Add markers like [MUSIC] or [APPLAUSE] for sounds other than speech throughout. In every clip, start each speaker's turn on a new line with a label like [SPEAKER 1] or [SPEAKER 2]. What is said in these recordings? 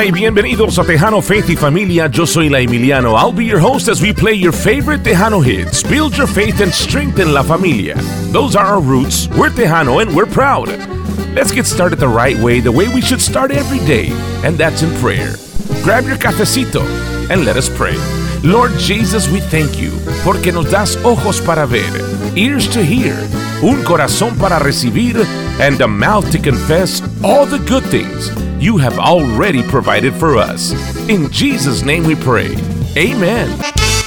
[SPEAKER 1] Y
[SPEAKER 2] bienvenidos a Tejano Faith y Familia. Yo soy la Emiliano. I'll be your host as we play your favorite Tejano hits. Build your faith and strengthen la familia. Those are our roots. We're Tejano and we're proud. Let's get started the right way, the way we should start every day, and that's in prayer. Grab your cafecito and let us pray. Lord Jesus, we thank you porque nos das ojos para ver, ears to hear, un corazón para recibir, and a mouth to confess all the good things you have already provided for us. In Jesus' name we pray. Amen.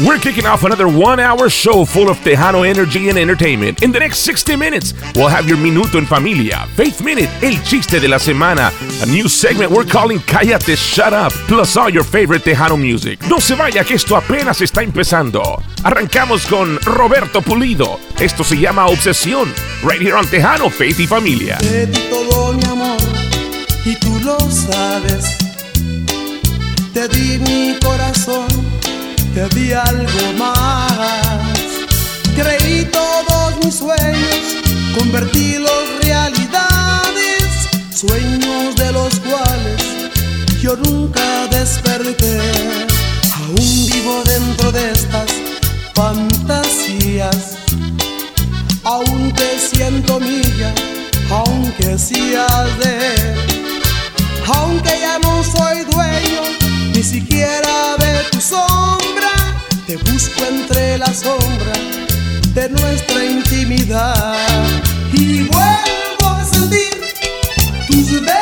[SPEAKER 2] We're kicking off another one hour show full of Tejano energy and entertainment. In the next 60 minutes, we'll have your Minuto en Familia, Faith Minute, El Chiste de la Semana, a new segment we're calling Cállate Shut Up, plus all your favorite Tejano music. No se vaya que esto apenas está empezando. Arrancamos con Roberto Pulido. Esto se llama Obsesión, right here on Tejano, Faith y Familia.
[SPEAKER 3] Te di todo mi amor lo sabes. Te di mi corazón, te di algo más. Creí todos mis sueños, convertílos realidades, sueños de los cuales yo nunca desperté. Aún vivo dentro de estas fantasías aún te siento mía, aunque seas de. Aunque ya no soy dueño, ni siquiera de tu sombra, te busco entre la sombra de nuestra intimidad. Y vuelvo a sentir tus besos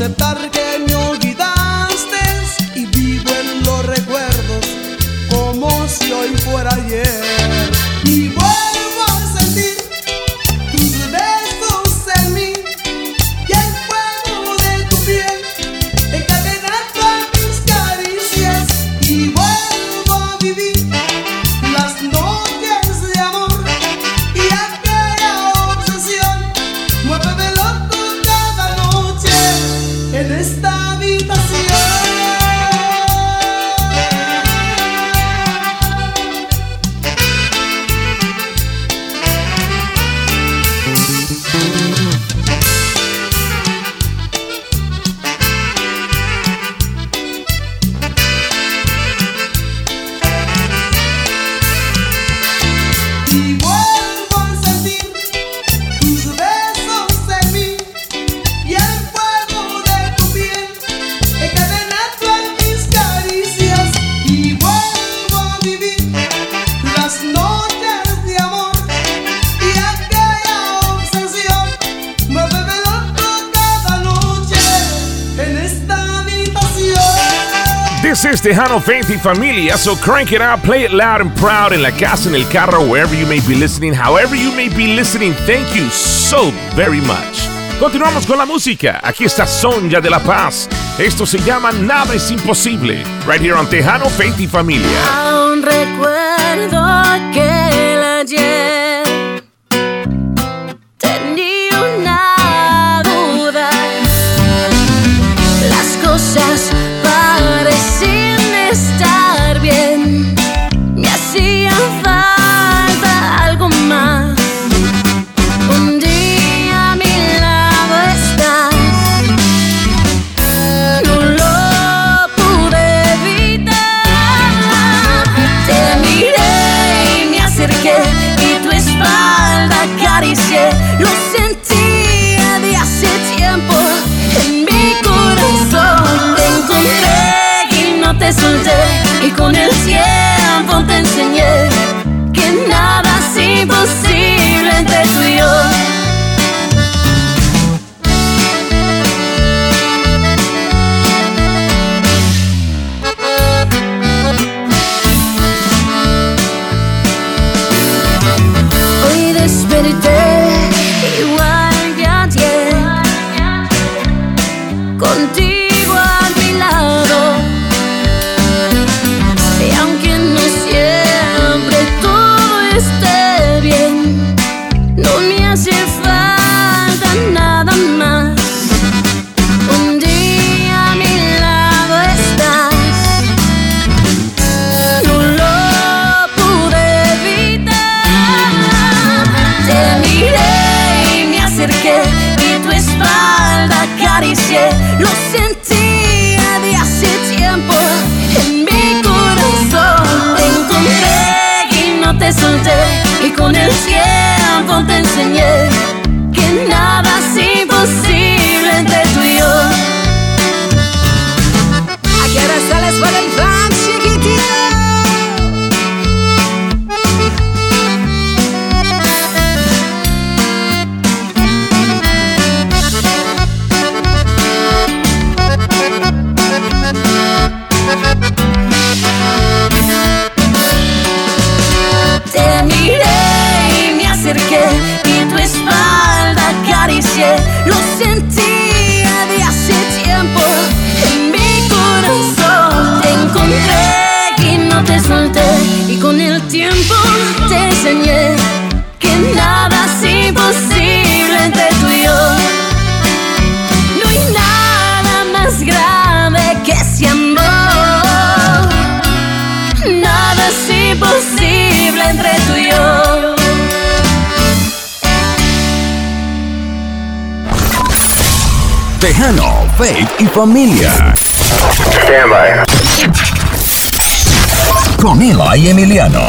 [SPEAKER 3] aceptar que
[SPEAKER 2] Tejano, Faith y familia. So crank it out, play it loud and proud en la casa, en el carro, wherever you may be listening, however you may be listening. Thank you so very much.
[SPEAKER 4] Continuamos con la música. Aquí está Sonja de la Paz. Esto se llama Nada es imposible. Right here on Tejano, Faith y familia.
[SPEAKER 5] Tejano, Fake y familia.
[SPEAKER 2] Stand by.
[SPEAKER 5] Con Eva
[SPEAKER 6] y Emiliano.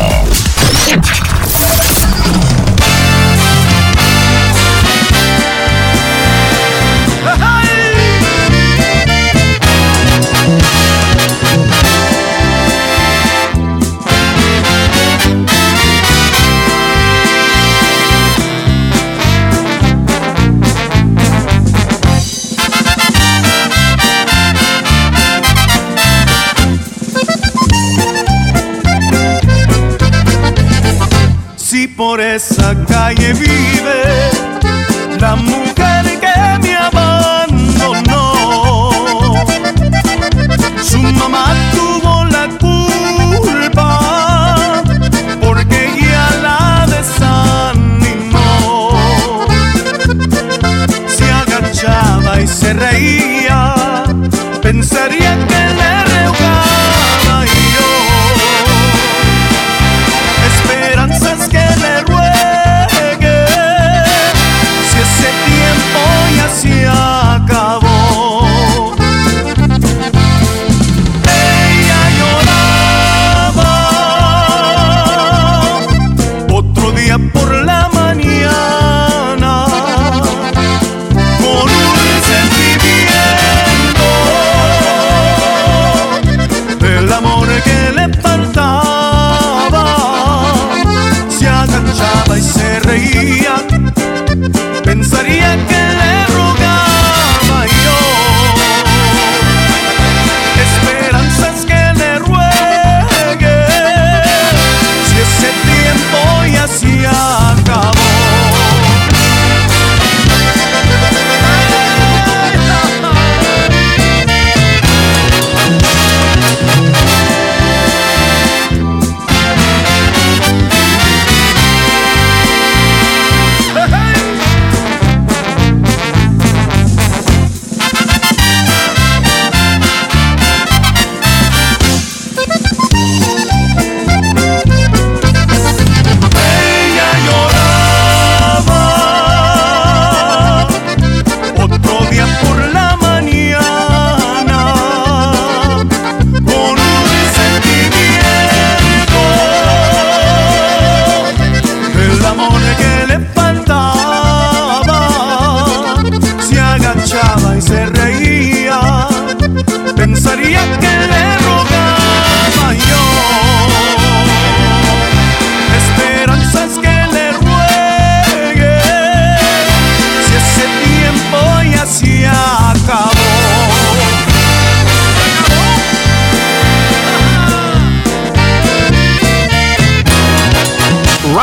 [SPEAKER 6] esa calle vive la mujer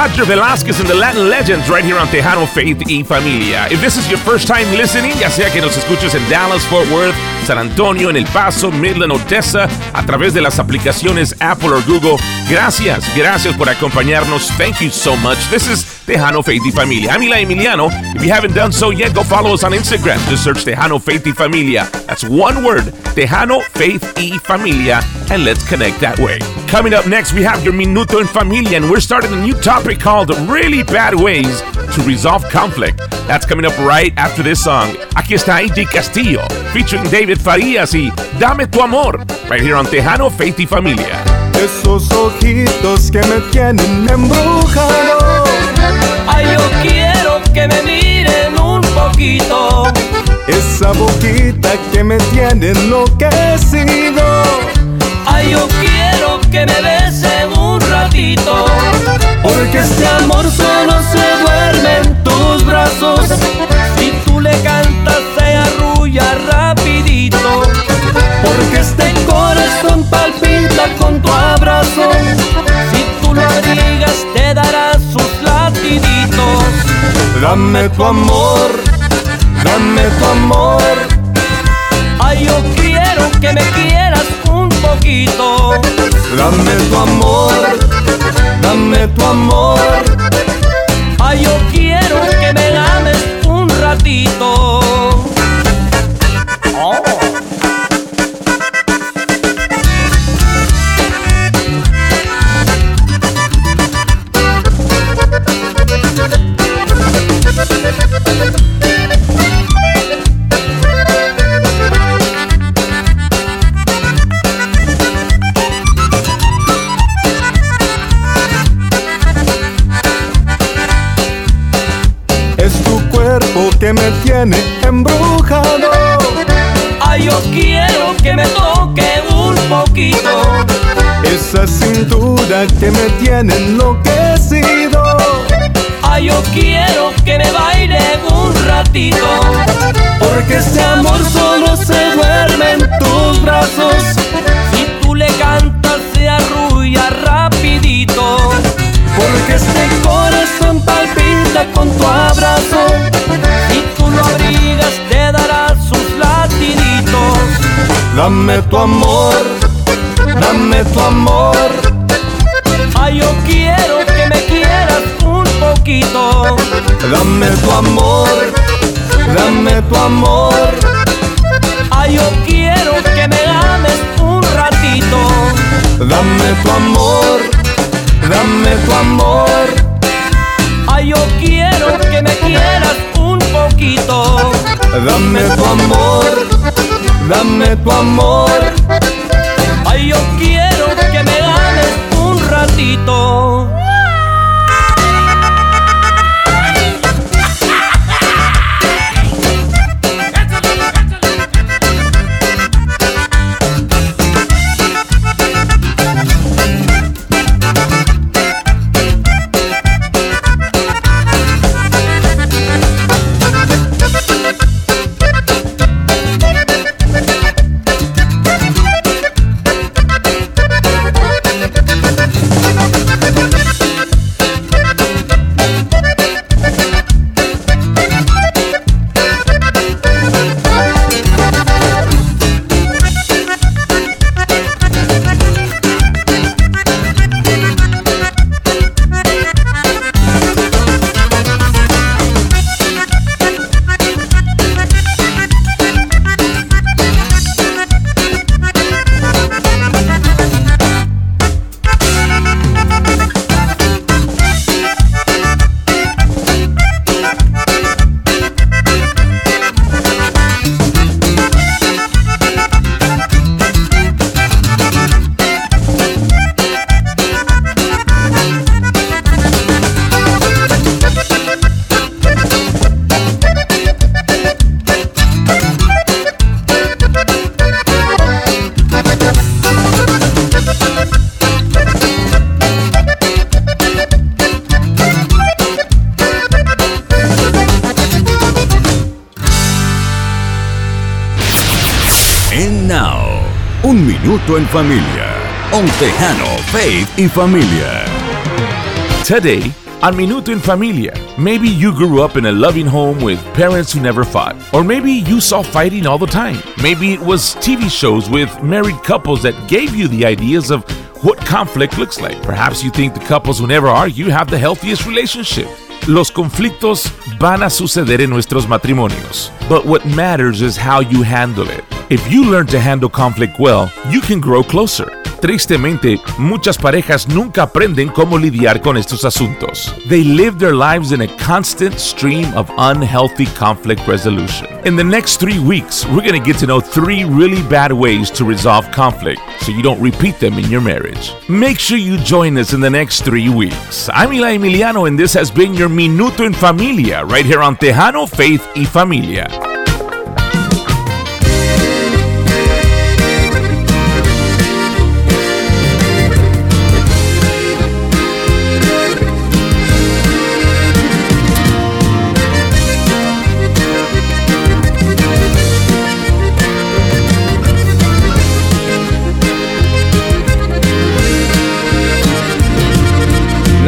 [SPEAKER 2] Roger Velasquez and the Latin Legends right here on Tejano Faith y Familia. If this is your first time listening, ya sea que nos escuches en Dallas, Fort Worth, San Antonio, en El Paso, Midland, Odessa, a través de las aplicaciones Apple o Google, gracias, gracias por acompañarnos. Thank you so much. This is Tejano Faith y Familia. I'm Eli Emiliano. If you haven't done so yet, go follow us on Instagram. Just search Tejano Faith y Familia. That's one word, Tejano Faith y Familia, and let's connect that way. Coming up next, we have your Minuto en Familia, and we're starting a new topic called Really Bad Ways to Resolve Conflict. That's coming up right after this song. Aquí está AJ Castillo, featuring David Farías y Dame tu amor, right here on Tejano Faith y Familia.
[SPEAKER 1] Esos ojitos que me tienen embrujado.
[SPEAKER 7] Ay, yo quiero que me miren un poquito.
[SPEAKER 1] Esa boquita que me tiene enloquecido.
[SPEAKER 7] Ay, yo quiero que me besen un ratito. Porque este amor solo se duerme en tus brazos. Si tú le cantas se arrulla rapidito. Porque este corazón palpita con tu abrazo.
[SPEAKER 1] Dame tu amor, dame tu amor.
[SPEAKER 7] Ay, yo quiero que me quieras un poquito.
[SPEAKER 1] Dame tu amor, dame tu amor.
[SPEAKER 7] Ay, yo quiero que me ames un ratito.
[SPEAKER 1] Que me tiene embrujado.
[SPEAKER 7] Ay, yo quiero que me toque un poquito.
[SPEAKER 1] Esa cintura que me tiene enloquecido.
[SPEAKER 7] Ay, yo quiero que me baile un ratito. Porque este amor solo se duerme en tus brazos. Si tú le cantas se arrulla rapidito. Porque este corazón palpita con tu abrazo. Abrigas te dará sus latiditos.
[SPEAKER 1] Dame tu amor, dame tu amor.
[SPEAKER 7] Ay, yo quiero que me quieras un poquito.
[SPEAKER 1] Dame tu amor, dame tu amor.
[SPEAKER 7] Ay, yo quiero que me ames un ratito.
[SPEAKER 1] Dame tu amor, dame tu amor.
[SPEAKER 7] Ay, yo quiero que me quieras
[SPEAKER 1] Dame tu amor, dame tu amor.
[SPEAKER 7] Ay, yo quiero que me ames un ratito.
[SPEAKER 6] Familia. On Tejano, Faith y Familia.
[SPEAKER 2] Today, on Minuto en Familia. Maybe you grew up in a loving home with parents who never fought. Or maybe you saw fighting all the time. Maybe it was TV shows with married couples that gave you the ideas of what conflict looks like. Perhaps you think the couples who never argue have the healthiest relationship. Los conflictos van a suceder en nuestros matrimonios, but what matters is how you handle it. If you learn to handle conflict well, you can grow closer. Tristemente, muchas parejas nunca aprenden cómo lidiar con estos asuntos. They live their lives in a constant stream of unhealthy conflict resolution. In the next three weeks, we're going to get to know three really bad ways to resolve conflict so you don't repeat them in your marriage. Make sure you join us in the next three weeks. I'm Eli Emiliano, and this has been your Minuto en Familia right here on Tejano Faith y Familia.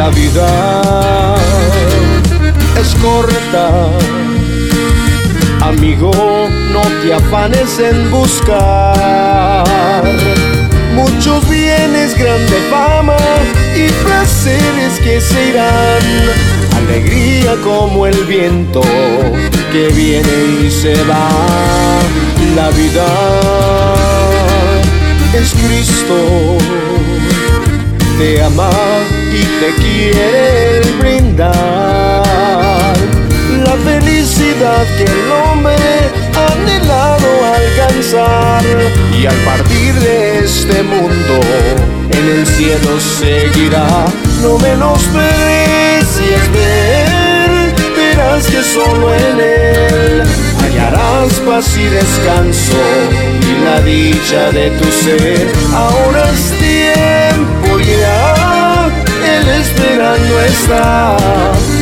[SPEAKER 8] La vida es corta, amigo, no te afanes en buscar muchos bienes, grande fama y placeres que se irán. Alegría como el viento que viene y se va. La vida es Cristo, te ama y te quiere brindar. La felicidad que el hombre ha anhelado alcanzar. Y al partir de este mundo en el cielo seguirá. No menosprecies ver verás que solo en él hallarás paz y descanso y la dicha de tu ser. Ahora es tiempo ya él esperando está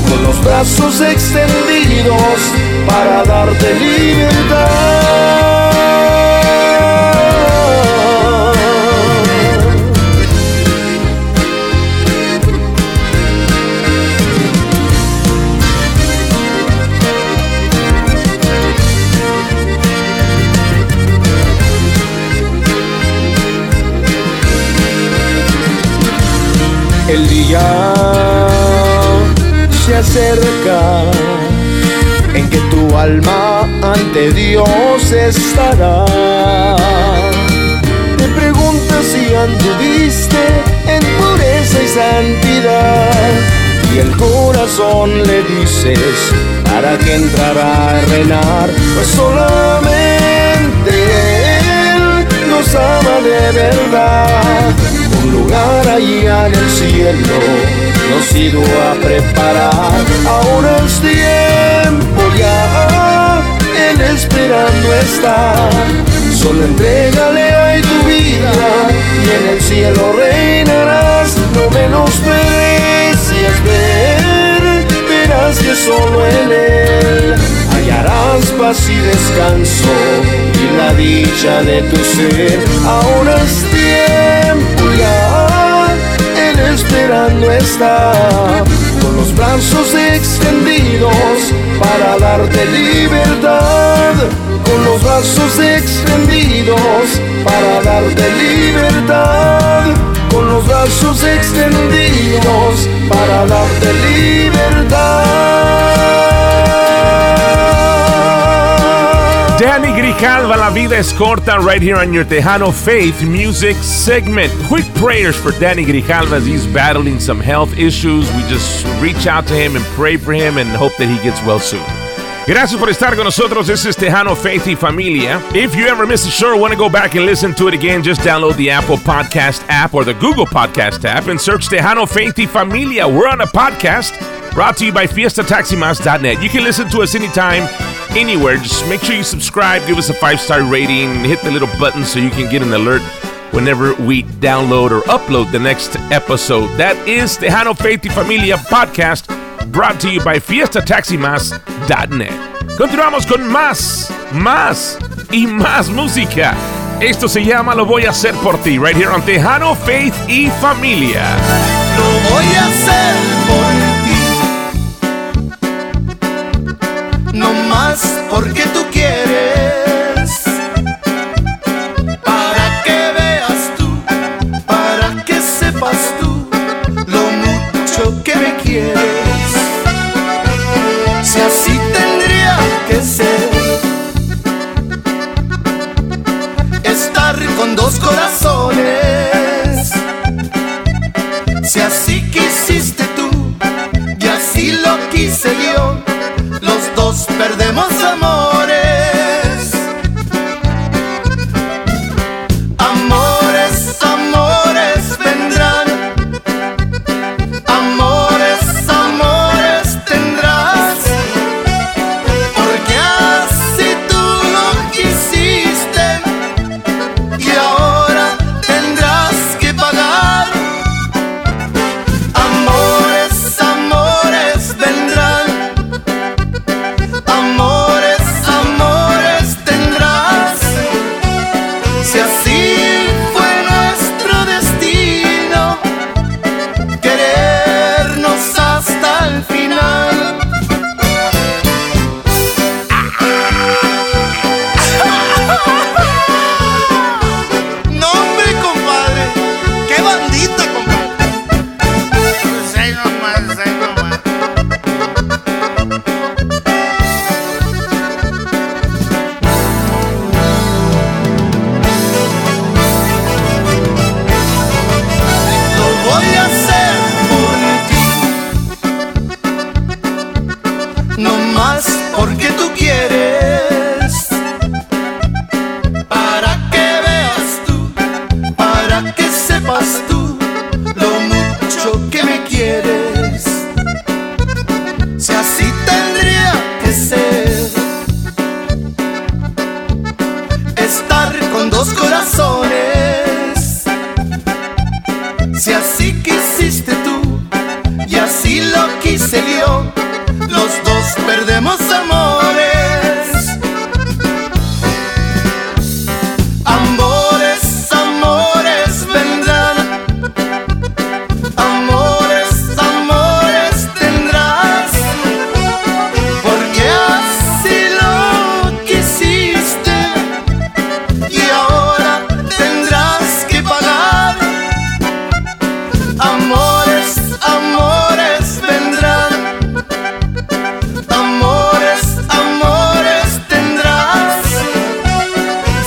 [SPEAKER 8] con los brazos extendidos para darte libertad. Estará. Te preguntas si anduviste en pureza y santidad. Y el corazón le dices, ¿para que entrará a reinar? Pues solamente Él nos ama de verdad. Un lugar allá en el cielo nos ido a preparar. Ahora es tiempo Él esperando está. Solo entrégale ahí tu vida y en el cielo reinarás. No menosprecies ver, verás que solo en Él hallarás paz y descanso y la dicha de tu ser. Ahora es tiempo ya, Él esperando está, los brazos extendidos para darte libertad, con los brazos extendidos para darte libertad, con los brazos extendidos para darte libertad.
[SPEAKER 2] Danny Grijalva, La Vida es Corta, right here on your Tejano Faith Music segment. Quick prayers for Danny Grijalva as he's battling some health issues. We just reach out to him and pray for him and hope that he gets well soon. Gracias por estar con nosotros. This is Tejano Faith y Familia. If you ever missed a show or want to go back and listen to it again, just download the Apple Podcast app or the Google Podcast app and search Tejano Faith y Familia. We're on a podcast brought to you by FiestaTaximas.net. You can listen to us anytime, anywhere, just make sure you subscribe, give us a five star rating, hit the little button so you can get an alert whenever we download or upload the next episode. That is the Tejano Faith y Familia podcast brought to you by fiestataximas.net. Continuamos con más, más y más música. Esto se llama Lo voy a hacer por ti, right here on Tejano Faith y Familia.
[SPEAKER 1] Lo voy a hacer por ti. No porque tú quieres. Para que veas tú, para que sepas tú lo mucho que me quieres. Si así tendría que ser. Estar con dos corazones. Perdemos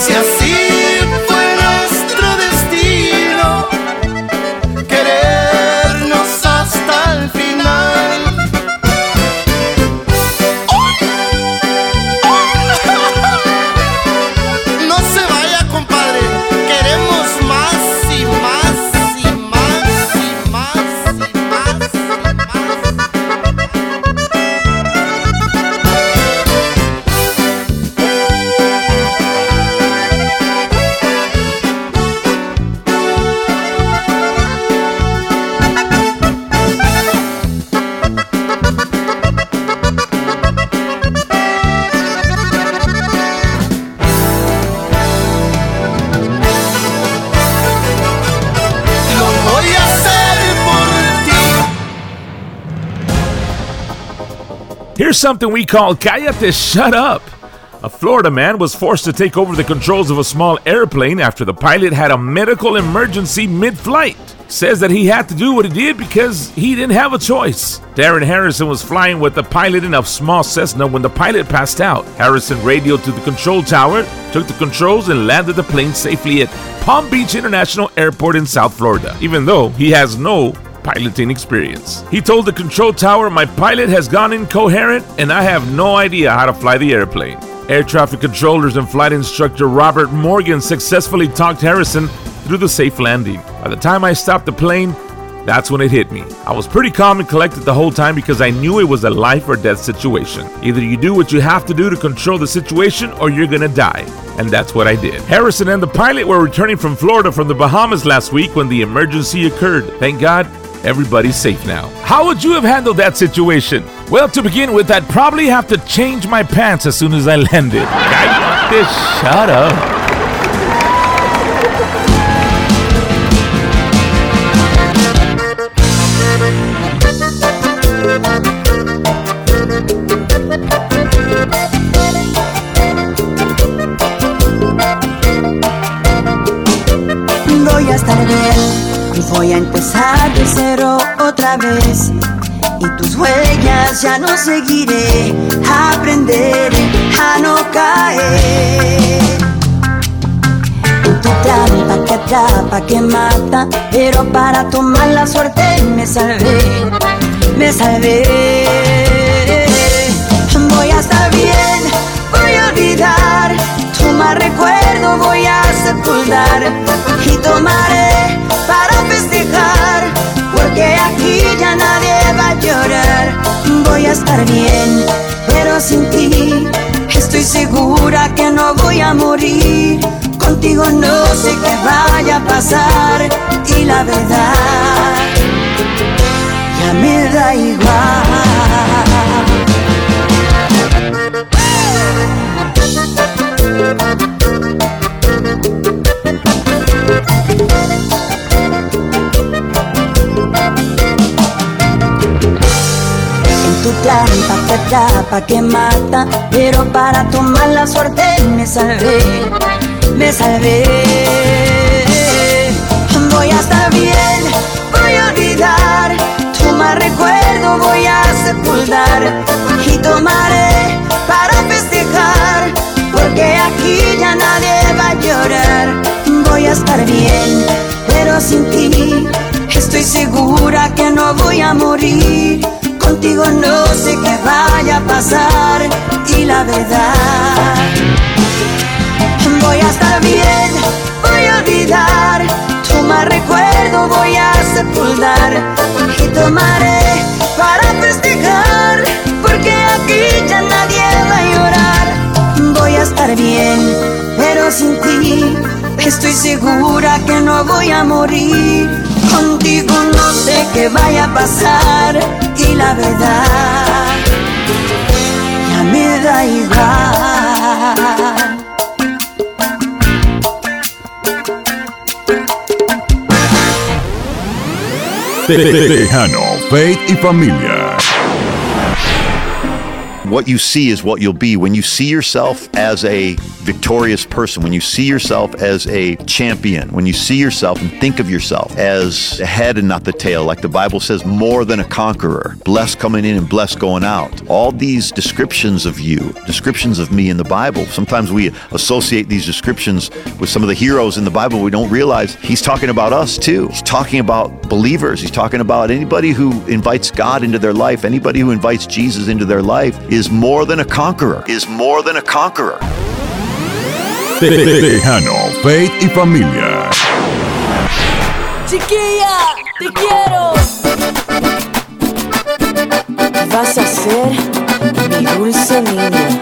[SPEAKER 1] Si
[SPEAKER 2] Here's something we call Cállate Shut Up. A Florida man was forced to take over the controls of a small airplane after the pilot had a medical emergency mid flight. Says that he had to do what he did because he didn't have a choice. Darren Harrison was flying with the pilot in a small Cessna when the pilot passed out. Harrison radioed to the control tower, took the controls, and landed the plane safely at Palm Beach International Airport in South Florida, even though he has no piloting experience. He told the control tower, My pilot has gone incoherent and I have no idea how to fly the airplane. Air traffic controllers and flight instructor Robert Morgan successfully talked Harrison through the safe landing. By the time I stopped the plane, that's when it hit me. I was pretty calm and collected the whole time because I knew it was a life or death situation. Either you do what you have to do to control the situation or you're gonna die. And that's what I did. Harrison and the pilot were returning from Florida from the Bahamas last week when the emergency occurred. Thank God, Everybody's safe now. How would you have handled that situation? Well, to begin with, I'd probably have to change my pants as soon as I landed. I this [LAUGHS] shut up.
[SPEAKER 4] Voy a empezar otra vez y tus huellas ya no seguiré. Aprenderé a no caer. En tu trampa que atrapa, que mata, pero para tomar la suerte me salvé, me salvé. Voy a estar bien, voy a olvidar, tu mal recuerdo voy a sepultar y tomaré para festejar, porque aquí ya nadie va a llorar. Voy a estar bien, pero sin ti estoy segura que no voy a morir. Contigo no sé qué vaya a pasar y la verdad ya me da igual. Trampa que atrapa, que mata, pero para tomar la suerte me salvé, me salvé. Voy a estar bien, voy a olvidar, tu mal recuerdo voy a sepultar y tomaré para festejar, porque aquí ya nadie va a llorar. Voy a estar bien, pero sin ti estoy segura que no voy a morir. Contigo no sé qué vaya a pasar y la verdad voy a estar bien, voy a olvidar, tu mal recuerdo voy a sepultar y tomaré para festejar, porque aquí ya nadie va a llorar. Voy a estar bien, pero sin ti estoy segura que no voy a morir. Contigo no sé qué vaya a pasar y la verdad ya me da igual.
[SPEAKER 6] Tejano, Faith y Familia.
[SPEAKER 9] What you see is what you'll be. When you see yourself as a victorious person, when you see yourself as a champion, when you see yourself and think of yourself as the head and not the tail, like the Bible says, more than a conqueror, blessed coming in and blessed going out. All these descriptions of you, descriptions of me in the Bible, sometimes we associate these descriptions with some of the heroes in the Bible. We don't realize he's talking about us too. He's talking about believers. He's talking about anybody who invites God into their life, anybody who invites Jesus into their life is more than a conqueror, is more than a conqueror.
[SPEAKER 6] Tejano, Faith y Familia.
[SPEAKER 4] Chiquilla, te quiero. Vas a ser mi dulce niña.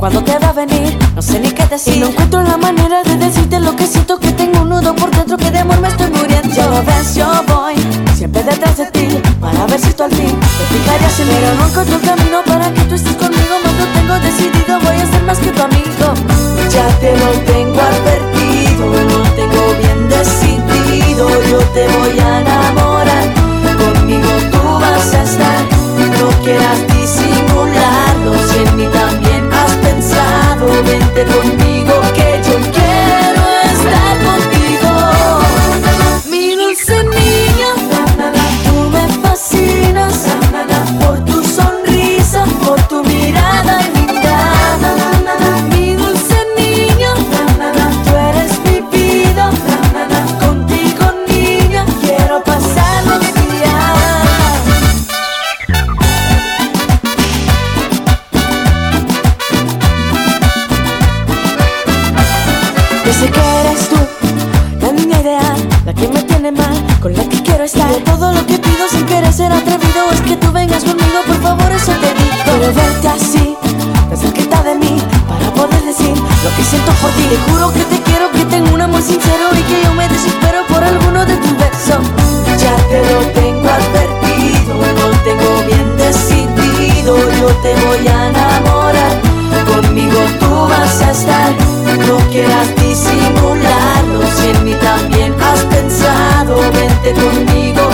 [SPEAKER 4] Cuando te va a venir, no sé ni qué decir. Manera de decirte lo que siento que tengo un nudo por dentro que de amor me estoy muriendo. Ya lo ves, yo voy siempre detrás de ti para ver si tú al fin te fijarías en mí. Pero no encuentro camino para que tú estés conmigo. Más lo tengo decidido, voy a ser más que tu amigo. Ya te lo tengo advertido, lo tengo bien decidido. Yo te voy a enamorar, conmigo tú vas a estar. No quieras disimularlo, si en mí también has pensado. Vente conmigo que verte así, tan cerquita de mí, para poder decir lo que siento por ti. Te juro que te quiero, que tengo un amor sincero y que yo me desespero por alguno de tus besos. Ya te lo tengo advertido, lo tengo bien decidido, yo te voy a enamorar. Conmigo tú vas a estar, no quieras disimularlo, si en mí también has pensado, vente we're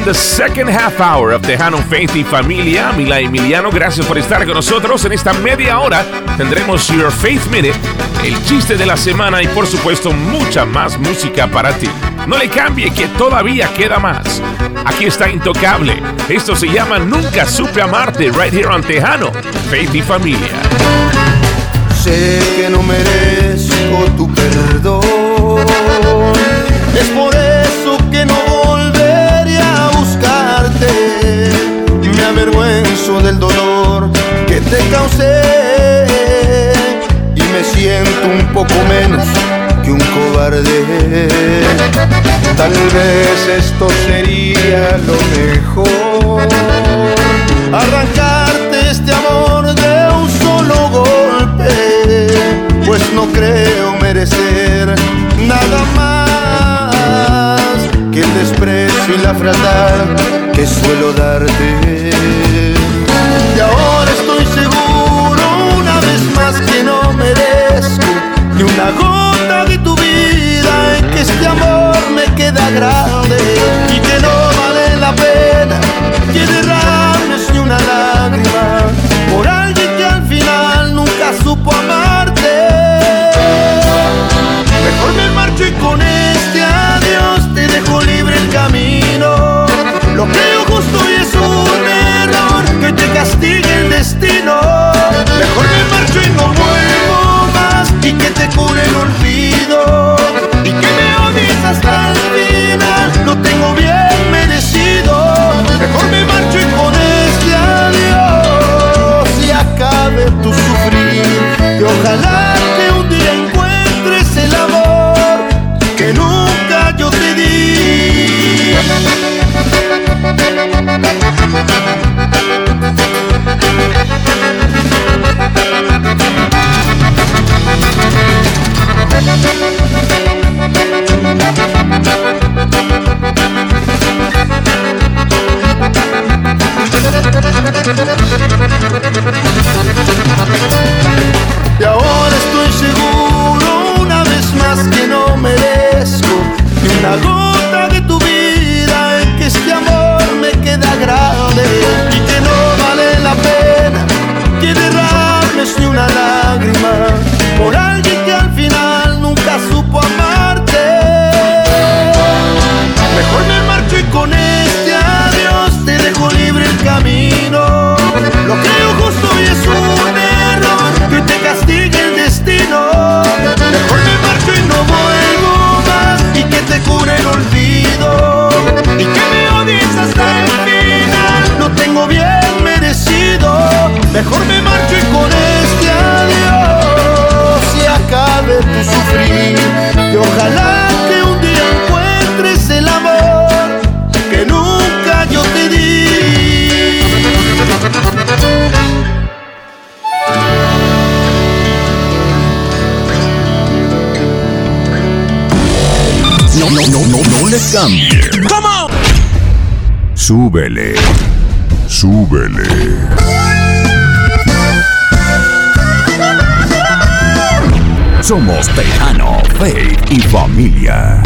[SPEAKER 4] in the second half hour of Tejano Faith y Familia. Mila Emiliano, gracias por estar con nosotros. En esta media hora tendremos Your Faith Minute, el chiste de la semana y por supuesto mucha más música para ti. No le cambie que todavía queda más. Aquí está Intocable. Esto se llama Nunca Supe Amarte, right here on Tejano, Faith y Familia.
[SPEAKER 8] Sé que no merezco tu perdón. Avergüenzo del dolor que te causé. Y me siento un poco menos que un cobarde. Tal vez esto sería lo mejor, arrancarte este amor de un solo golpe, pues no creo merecer nada más que el desprecio y la frialdad que suelo darte. Y ahora estoy seguro una vez más que no merezco ni una gota de tu vida en que este amor me queda grande y que no vale la pena que derrames ni una lágrima Lo creo justo y es un error que te castigue el destino. Mejor me marcho y no vuelvo más y que te cure el olvido. Y que me odies hasta el final, lo tengo bien merecido. Mejor me marcho y con este adiós y acabe tu sufrir. Y ojalá que un día encuentres el amor que nunca yo te di. Y
[SPEAKER 6] Tejano, Faith y Familia.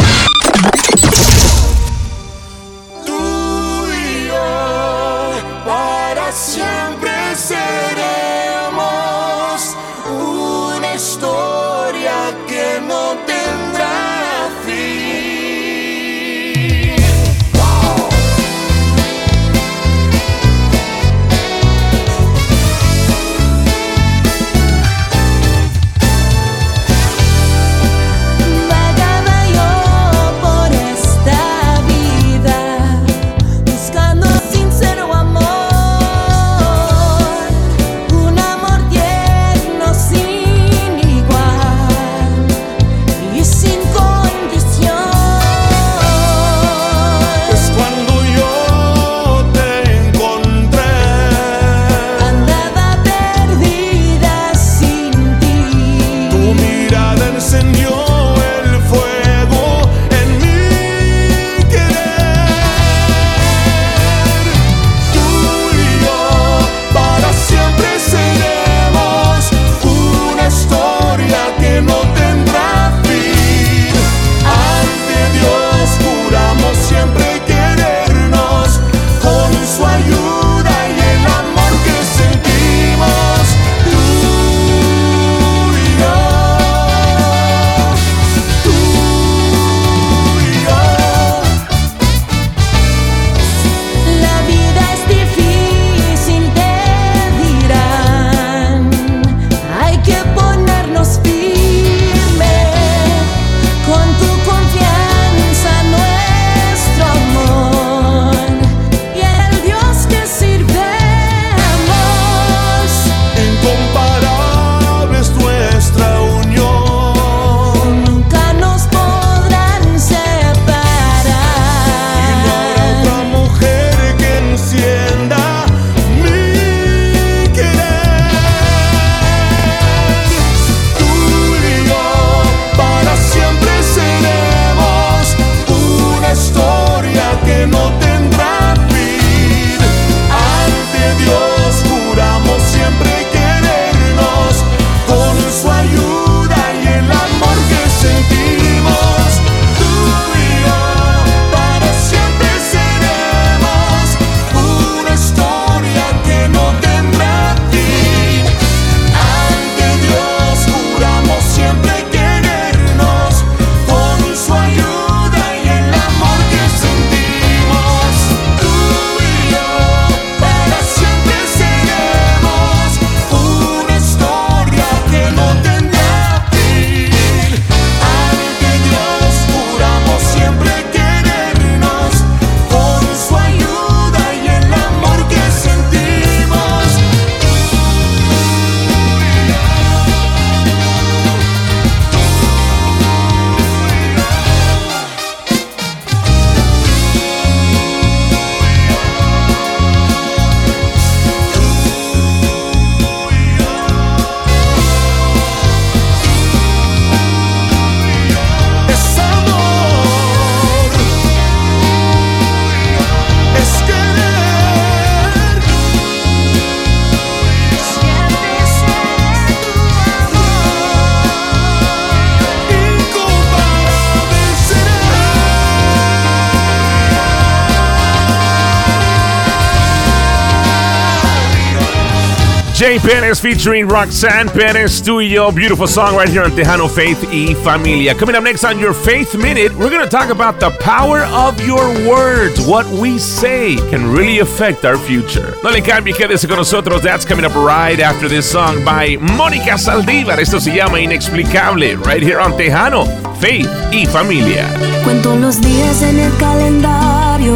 [SPEAKER 2] Jay Perez featuring Roxanne Perez, tú y yo. Beautiful song right here on Tejano Faith y Familia. Coming up next on your Faith Minute, we're going to talk about the power of your words. What we say can really affect our future. No le cambie, quédese con nosotros. That's coming up right after this song by Mónica Saldívar. Esto se llama Inexplicable, right here on Tejano Faith y Familia.
[SPEAKER 4] Cuento los días en el calendario,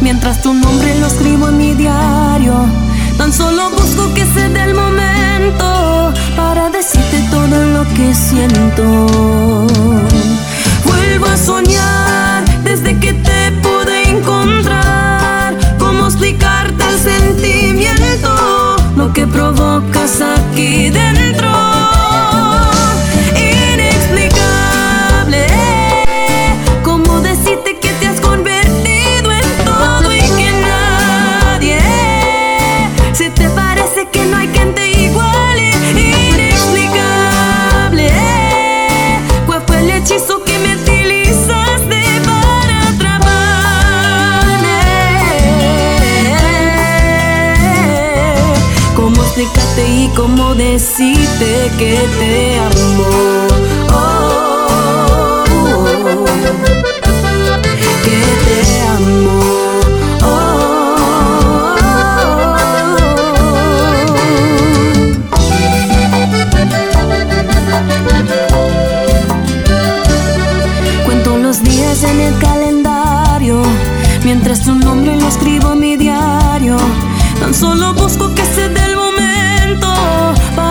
[SPEAKER 4] mientras tu nombre lo escribo en mi diario Tan solo busco que se dé el momento para decirte todo lo que siento. Vuelvo a soñar desde que te pude encontrar. ¿Cómo explicarte el sentimiento? Lo que provocas aquí dentro. Y cómo decirte que te amo. Oh, que te amo. Cuento los días en el calendario, mientras tu nombre lo escribo en mi diario. Tan solo busco que se dé el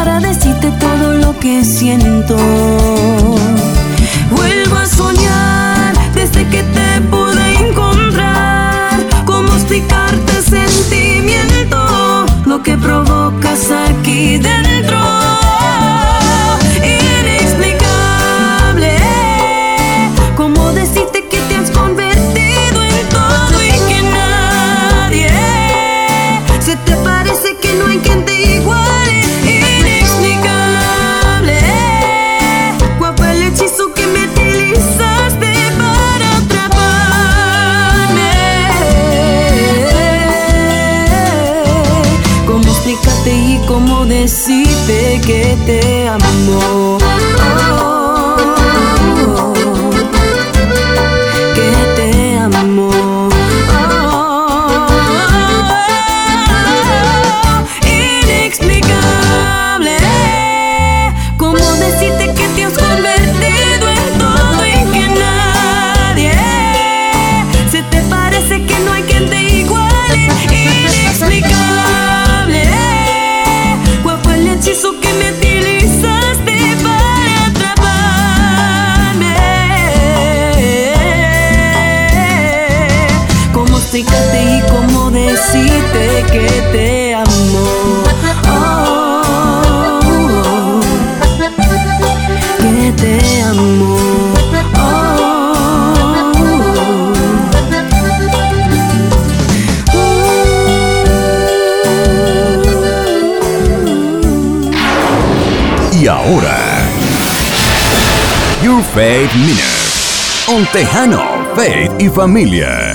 [SPEAKER 4] para decirte todo lo que siento. Vuelvo a soñar desde que te pude encontrar. ¿Cómo explicarte sentimiento? Lo que provocas aquí dentro.
[SPEAKER 5] Tejano, Faith y Familia.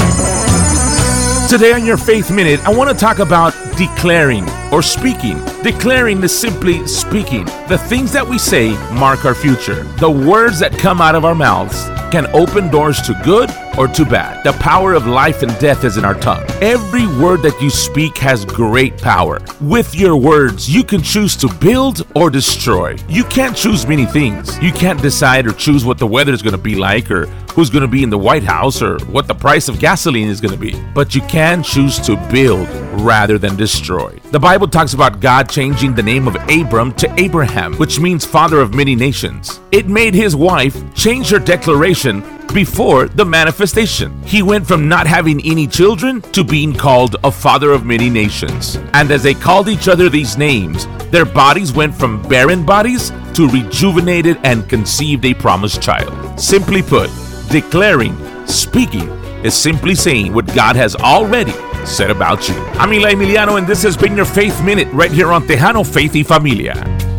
[SPEAKER 2] Today on your Faith Minute, I want to talk about declaring or speaking. Declaring is simply speaking. The things that we say mark our future. The words that come out of our mouths can open doors to good or too bad. The power of life and death is in our tongue. Every word that you speak has great power. With your words, you can choose to build or destroy. You can't choose many things. You can't decide or choose what the weather is going to be like or who's going to be in the White House or what the price of gasoline is going to be. But you can choose to build rather than destroy. The Bible talks about God changing the name of Abram to Abraham, which means father of many nations. It made his wife change her declaration before the manifestation. He went from not having any children to being called a father of many nations. And as they called each other these names, their bodies went from barren bodies to rejuvenated and conceived a promised child. Simply put, declaring, speaking, is simply saying what God has already said about you. I'm Eli Emiliano, and this has been your Faith Minute right here on Tejano Faith y Familia.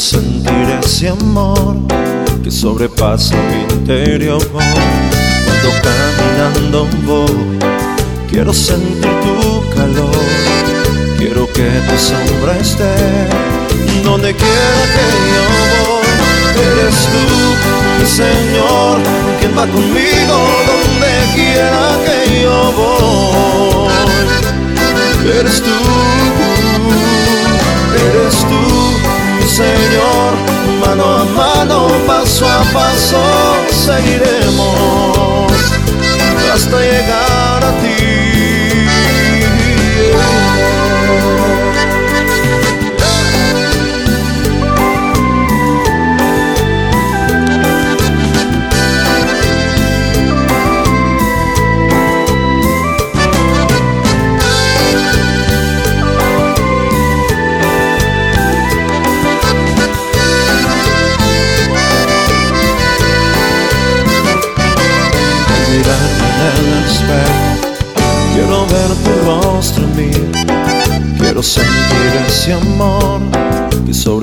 [SPEAKER 8] Sentir ese amor que sobrepasa mi interior. Cuando caminando voy, quiero sentir tu calor. Quiero que tu sombra esté donde quiera que yo voy. Eres tú, mi Señor, quien va conmigo donde quiera que yo voy. Eres tú, eres tú, Señor, mano a mano, paso a paso, seguiremos. Hasta llegar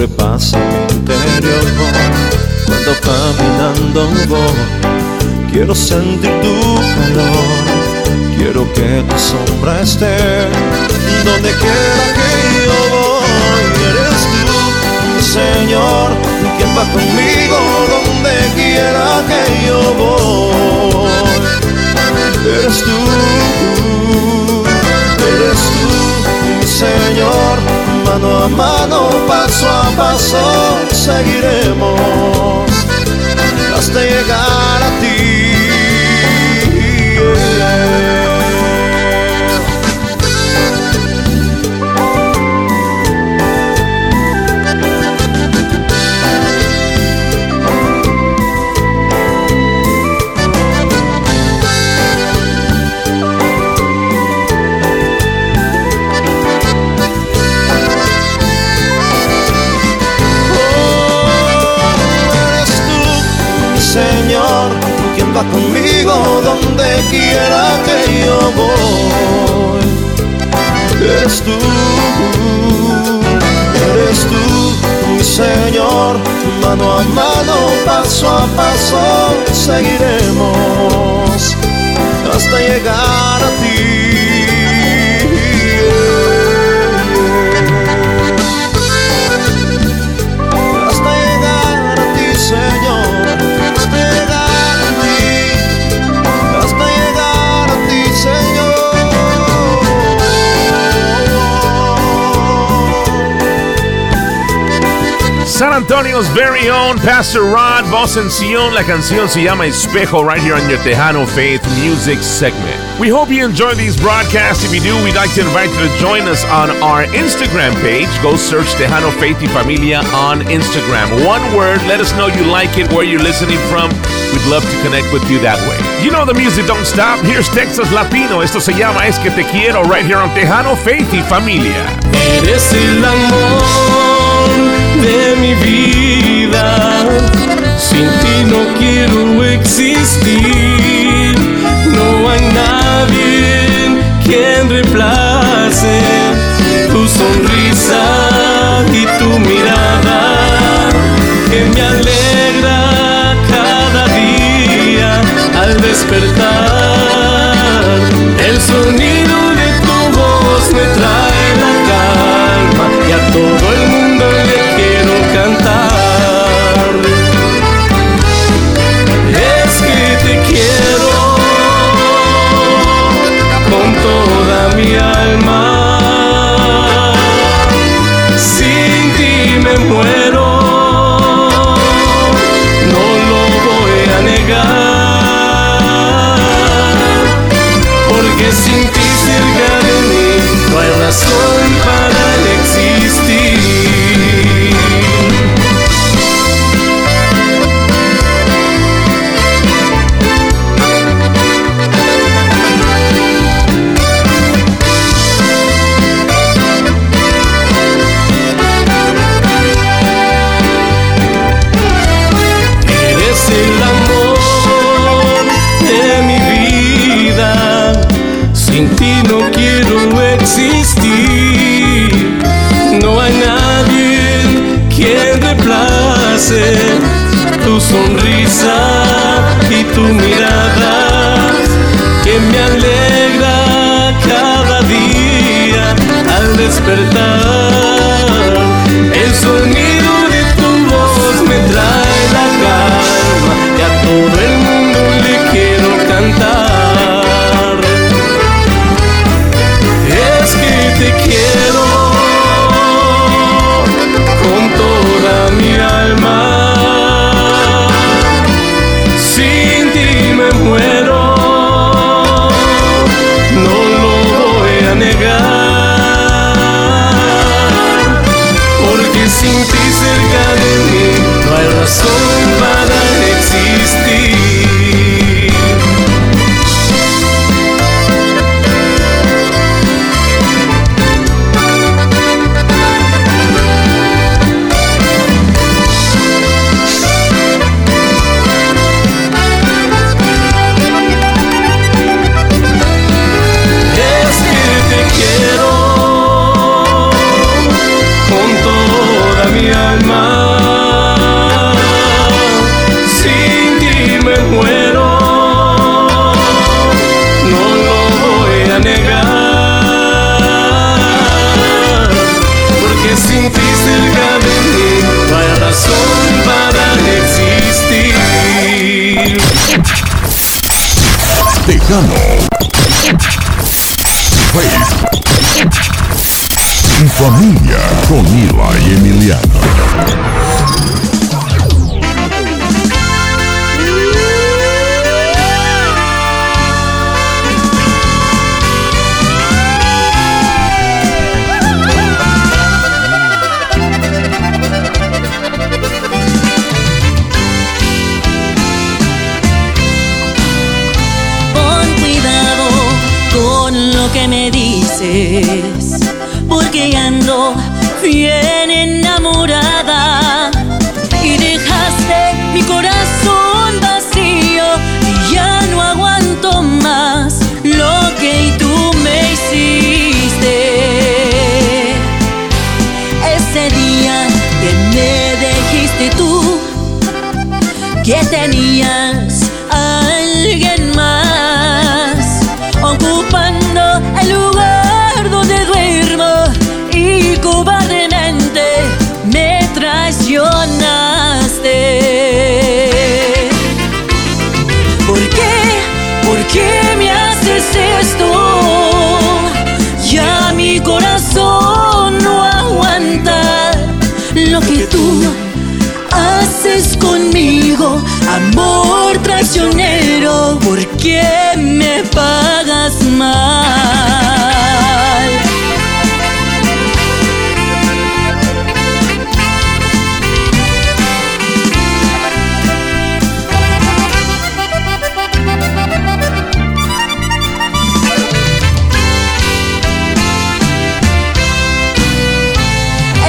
[SPEAKER 8] que sobrepasa mi interior. Cuando caminando voy, quiero sentir tu calor. Quiero que tu sombra esté donde quiera que yo voy. Eres tú, Señor, quien va conmigo donde quiera que yo voy. Eres tú, eres tú, Señor, mano a mano, paso a paso, seguiremos hasta llegar a ti. Quiera que yo voy. Eres tú, eres tú, mi Señor, mano a mano, paso a paso, seguiremos hasta llegar a ti.
[SPEAKER 2] San Antonio's very own Pastor Rod, voz en Sion. La canción se llama Espejo right here on your Tejano Faith Music segment. We hope you enjoy these broadcasts. If you do, we'd like to invite you to join us on our Instagram page. Go search Tejano Faith y Familia on Instagram. One word, let us know you like it, where you're listening from. We'd love to connect with you that way. You know the music don't stop. Here's Texas Latino. Esto se llama Es que te quiero right here on Tejano Faith y Familia.
[SPEAKER 7] Eres el amor de mi vida. Sin ti no quiero existir. No hay nadie quien reemplace tu sonrisa y tu mirada que me alegra cada día al despertar. El sonido de tu voz me trae la calma y a todo el
[SPEAKER 4] amor traicionero, ¿por qué me pagas mal?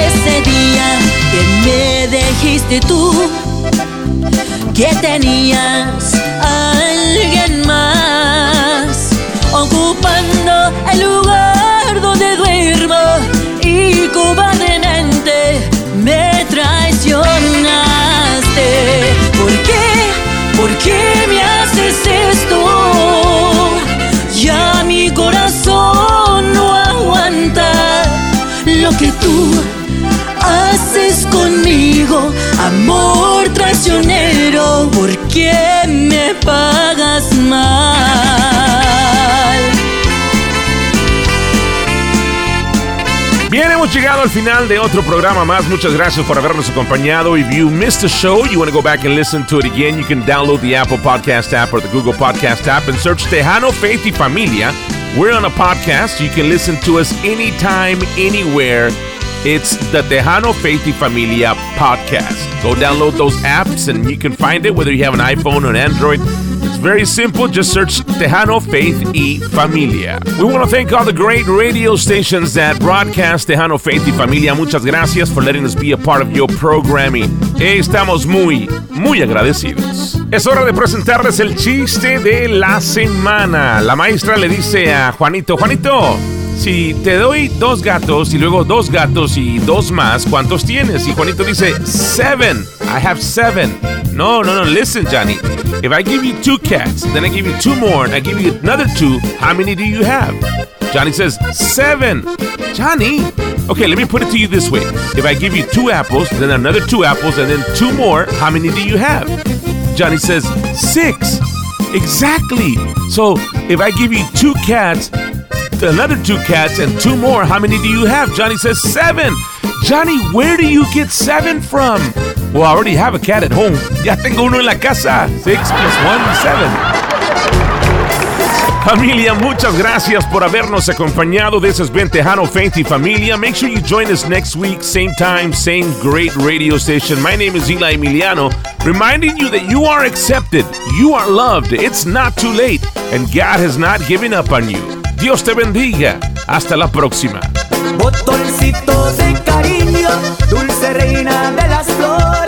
[SPEAKER 4] Ese día que me dijiste tú que tenías a alguien más ocupando el lugar donde duermo y cobardemente me traicionaste. ¿Por qué? ¿Por qué me haces esto? Ya mi corazón no aguanta lo que tú amor traicionero, ¿por qué me pagas mal?
[SPEAKER 2] Bien, hemos llegado al final de otro programa más. Muchas gracias por habernos acompañado. If you missed the show, you want to go back and listen to it again, you can download the Apple Podcast app or the Google Podcast app and search Tejano Faith y Familia. We're on a podcast. You can listen to us anytime, anywhere. It's the Tejano Faith y Familia podcast. Go download those apps and you can find it whether you have an iPhone or an Android. It's very simple. Just search Tejano Faith y Familia. We want to thank all the great radio stations that broadcast Tejano Faith y Familia. Muchas gracias for letting us be a part of your programming. Estamos muy, muy agradecidos. Es hora de presentarles el chiste de la semana. La maestra le dice a Juanito, Juanito, si te doy dos gatos y luego dos gatos y dos más, ¿cuántos tienes? Y Juanito dice, seven. I have seven. No, no, no, listen, Johnny. If I give you two cats, then I give you two more, and I give you another two, how many do you have? Johnny says, seven. Johnny, okay, let me put it to you this way. If I give you two apples, then another two apples, and then two more, how many do you have? Johnny says, six. Exactly. So if I give you two cats, another two cats, and two more, how many do you have? Johnny says, seven. Johnny, where do you get seven from? Well, I already have a cat at home. [LAUGHS] Ya tengo uno en la casa. Six plus one, seven. Familia, muchas gracias por habernos acompañado. This has been Tejano Faith y Familia. Make sure you join us next week, same time, same great radio station. My name is Eli Emiliano, reminding you that you are accepted, you are loved, it's not too late, and God has not given up on you. Dios te bendiga. Hasta la próxima.
[SPEAKER 1] Botoncito de cariño, dulce reina de las flores,